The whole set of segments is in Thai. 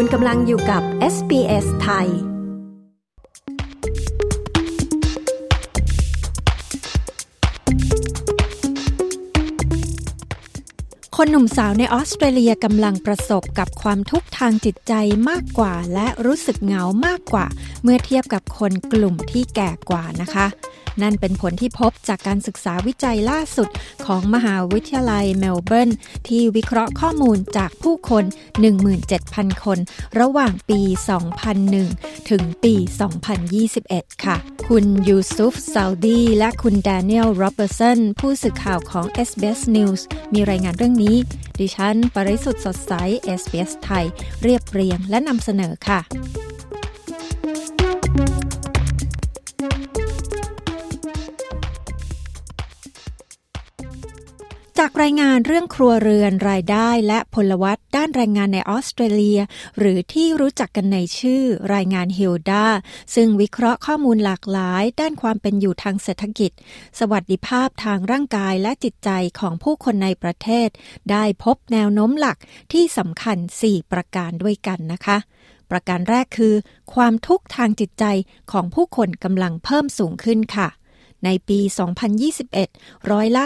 คุณกำลังอยู่กับ SBS ไทย คนหนุ่มสาวในออสเตรเลียกำลังประสบกับความทุกข์ทางจิตใจมากกว่า และรู้สึกเหงามากกว่า เมื่อเทียบกับคนกลุ่มที่แก่กว่านะคะ นั่นเป็นผลที่พบจากการศึกษาวิจัยล่าสุดของมหาวิทยาลัยเมลเบิร์น ที่วิเคราะห์ข้อมูลจากผู้คน 17,000 คน ระหว่างปี 2001 ถึงปี 2021 ค่ะ คุณยูซุฟซาลดีและคุณแดเนียลโรเบอร์สันผู้สื่อข่าวของ SBS News มีรายงานเรื่องนี้ ดิฉัน ปริสุทธ์สดใส SBS ไทย เรียบเรียงและนำเสนอค่ะ จากรายงานเรื่องครัวเรือนรายได้และพลวัตด้านแรงงานในออสเตรเลีย หรือที่รู้จักกันในชื่อรายงานฮิลดาซึ่งวิเคราะห์ข้อมูลหลากหลาย ด้านความเป็นอยู่ทางเศรษฐกิจ สวัสดิภาพทางร่างกายและจิตใจของผู้คนในประเทศ ได้พบแนวโน้มหลักที่สำคัญ 4 ประการด้วยกันนะคะ ประการแรกคือ ความทุกข์ทางจิตใจของผู้คนกำลังเพิ่มสูงขึ้นค่ะ ในปี 2021 ร้อยละ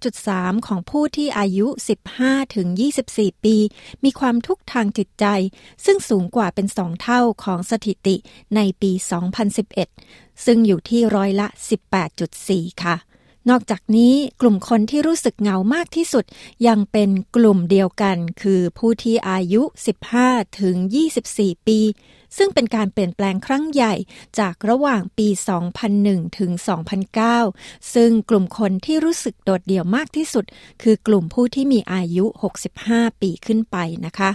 42.3 ของผู้ที่อายุ 15ถึง24 ปี มีความทุกข์ทางจิตใจ ซึ่งสูงกว่าเป็นสองเท่าของสถิติในปี 2011 ซึ่งอยู่ที่ร้อยละ 18.4 ค่ะนอกจากนี้กลุ่มคนที่รู้สึกเหงามากที่สุด ยังเป็นกลุ่มเดียวกัน คือผู้ที่อายุ 15 ถึง 24 ปี ซึ่งเป็นการเปลี่ยนแปลงครั้งใหญ่จากระหว่างปี 2001 ถึง 2009 ซึ่งกลุ่มคนที่รู้สึกโดดเดี่ยวมากที่สุด คือกลุ่มผู้ที่มีอายุ 65 ปีขึ้นไปนะคะ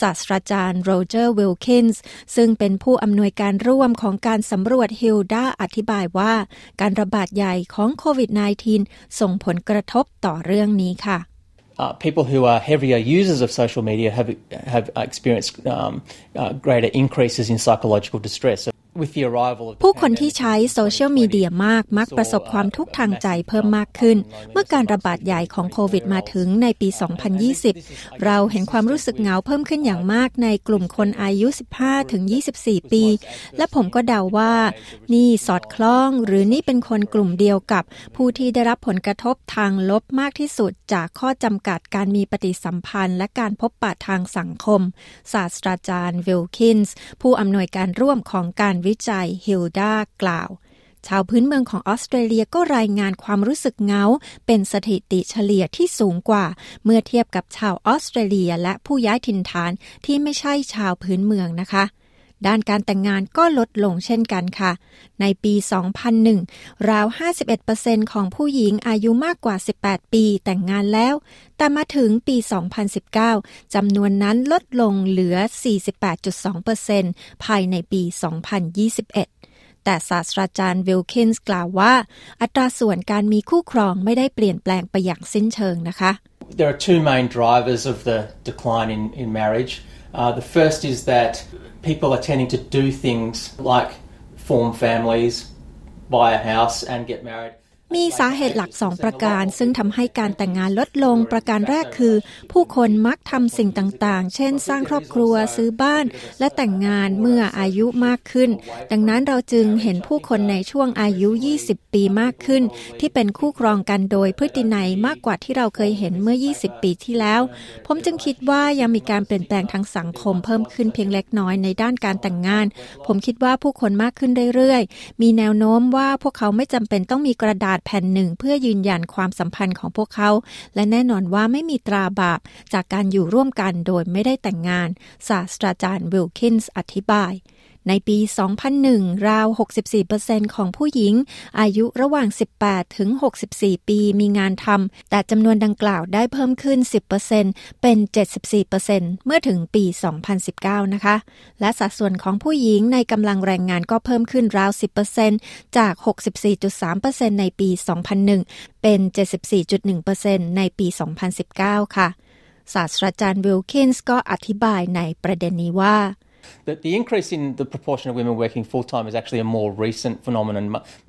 ศาสตราจารย์โรเจอร์วิลคินส์ซึ่งเป็นผู้อำนวยการร่วมของการสำรวจฮิลดาอธิบายว่า การระบาดใหญ่ของโควิด -19 ส่งผลกระทบต่อเรื่องนี้ค่ะ uh, people who are heavier users of social media have have experienced um, uh, greater increases in psychological distress. So ผู้คนที่ใช้โซเชียลมีเดียมากมักประสบความทุกข์ทางใจเพิ่มมากขึ้น เมื่อการระบาดใหญ่ของโควิดมาถึงในปี 2020 เราเห็นความรู้สึกเหงาเพิ่มขึ้นอย่างมากในกลุ่มคนอายุ 15 ถึง 24 ปี และผมก็เดาว่า นี่สอดคล้องหรือนี่เป็นคนกลุ่มเดียวกับ ผู้ที่ได้รับผลกระทบทางลบมากที่สุด จากข้อจำกัดการมีปฏิสัมพันธ์ และการพบปะทางสังคม ศาสตราจารย์วิลคินส์ผู้อำนวยการร่วมของการวิจัยฮิลดากล่าว ชาวพื้นเมืองของออสเตรเลียก็รายงานความรู้สึกเงา เป็นสถิติเฉลี่ยที่สูงกว่า เมื่อเทียบกับชาวออสเตรเลียและผู้ย้ายถิ่นฐานที่ไม่ใช่ชาวพื้นเมืองนะคะ ด้านการแต่งงานก็ลดลงเช่นกันค่ะ ในปี 2001 ราว 51%ของผู้หญิงอายุมากกว่า 18 ปีแต่งงานแล้ว แต่มาถึงปี 2019 จำนวนนั้นลดลงเหลือ 48.2%ภายในปี 2021แต่ศาสตราจารย์วิลคินส์กล่าวว่า อัตราส่วนการมีคู่ครองไม่ได้เปลี่ยนแปลงไปอย่างสิ้นเชิงนะคะ There are two main drivers of the decline in, in marriage. Uh, the first is that people are tending to do things like form families, buy a house, and get married. มีสาเหตุหลักสองประการ ซึ่งทำให้การแต่งงานลดลงประการแรกคือ ผู้คนมักทำสิ่งต่างๆ เช่น สร้างครอบครัวซื้อบ้าน และแต่งงานเมื่ออายุมากขึ้น ดังนั้นเราจึงเห็นผู้คนในช่วงอายุ 20 ปีมากขึ้น ที่เป็นคู่ครองกันโดยพฤตินัยมากกว่าที่เราเคยเห็นเมื่อ 20 ปีที่แล้ว ผมจึงคิดว่ายังมีการเปลี่ยนแปลงทางสังคมเพิ่มขึ้นเพียงเล็กน้อยในด้านการแต่งงาน ผมคิดว่าผู้คนมากขึ้นเรื่อยๆ มีแนวโน้มว่าพวกเขาไม่จำเป็นต้องมีกระดาษแผ่นหนึ่งเพื่อยืนยันความสัมพันธ์ของพวกเขา และแน่นอนว่าไม่มีตราบาปจากการอยู่ร่วมกันโดยไม่ได้แต่งงาน ศาสตราจารย์วิลคินส์อธิบาย ในปี 2001 ราว 64%ของผู้หญิง อายุระหว่าง 18 ถึง 64 ปีมีงานทำ แต่จำนวนดังกล่าวได้เพิ่มขึ้น 10%เป็น 74%เมื่อถึงปี 2019 นะคะ และสัดส่วนของผู้หญิงในกำลังแรงงานก็เพิ่มขึ้นราว 10%จาก 64.3%ในปี 2001 เป็น 74.1%ในปี 2019 ค่ะ ศาสตราจารย์วิลคินส์ก็อธิบายในประเด็นนี้ว่า The, the increase in the proportion of women working full time is actually a more recent phenomenon.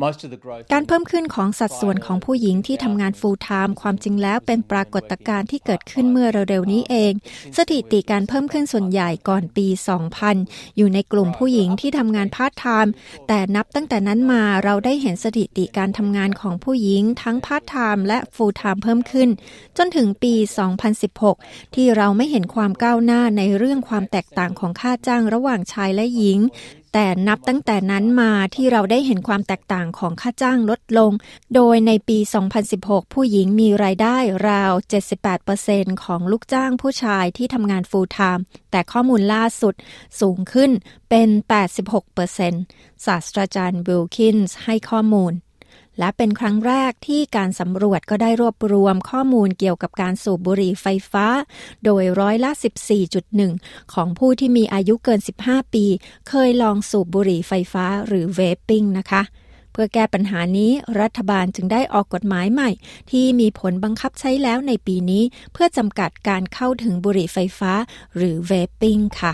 Most of the growth การเพิ่มขึ้นของสัดส่วนของผู้หญิงที่ทำงาน full time ความจริงแล้วเป็นปรากฏการณ์ที่เกิดขึ้นเมื่อเร็วๆนี้เอง สถิติการเพิ่มขึ้นส่วนใหญ่ก่อนปี 2000 อยู่ในกลุ่มผู้หญิงที่ทำงาน part time แต่นับตั้งแต่นั้นมาเราได้เห็นสถิติการทำงานของผู้หญิงทั้ง part time และ full time เพิ่มขึ้น จนถึงปี 2016 ที่เราไม่เห็นความก้าวหน้าในเรื่องความแตกต่างของค่าจ้างระหว่างชายและหญิง แต่นับตั้งแต่นั้นมาที่เราได้เห็นความแตกต่างของค่าจ้างลดลง โดยในปี 2016 ผู้หญิงมีรายได้ราว 78%ของลูกจ้างผู้ชายที่ทำงาน full time แต่ข้อมูลล่าสุดสูงขึ้นเป็น 86%ศาสตราจารย์วิลคินส์ให้ข้อมูล และเป็นครั้งแรกที่การสำรวจก็ได้รวบรวมข้อมูลเกี่ยวกับการสูบบุหรี่ไฟฟ้า โดยร้อยละ 14.1 ของผู้ที่มีอายุเกิน 15 ปี เคยลองสูบบุหรี่ไฟฟ้าหรือ vaping นะคะเพื่อแก้ปัญหานี้รัฐบาลจึงได้ออกกฎหมายใหม่ ที่มีผลบังคับใช้แล้วในปีนี้ เพื่อจำกัดการเข้าถึงบุหรี่ไฟฟ้าหรือเวปปิ้งค่ะ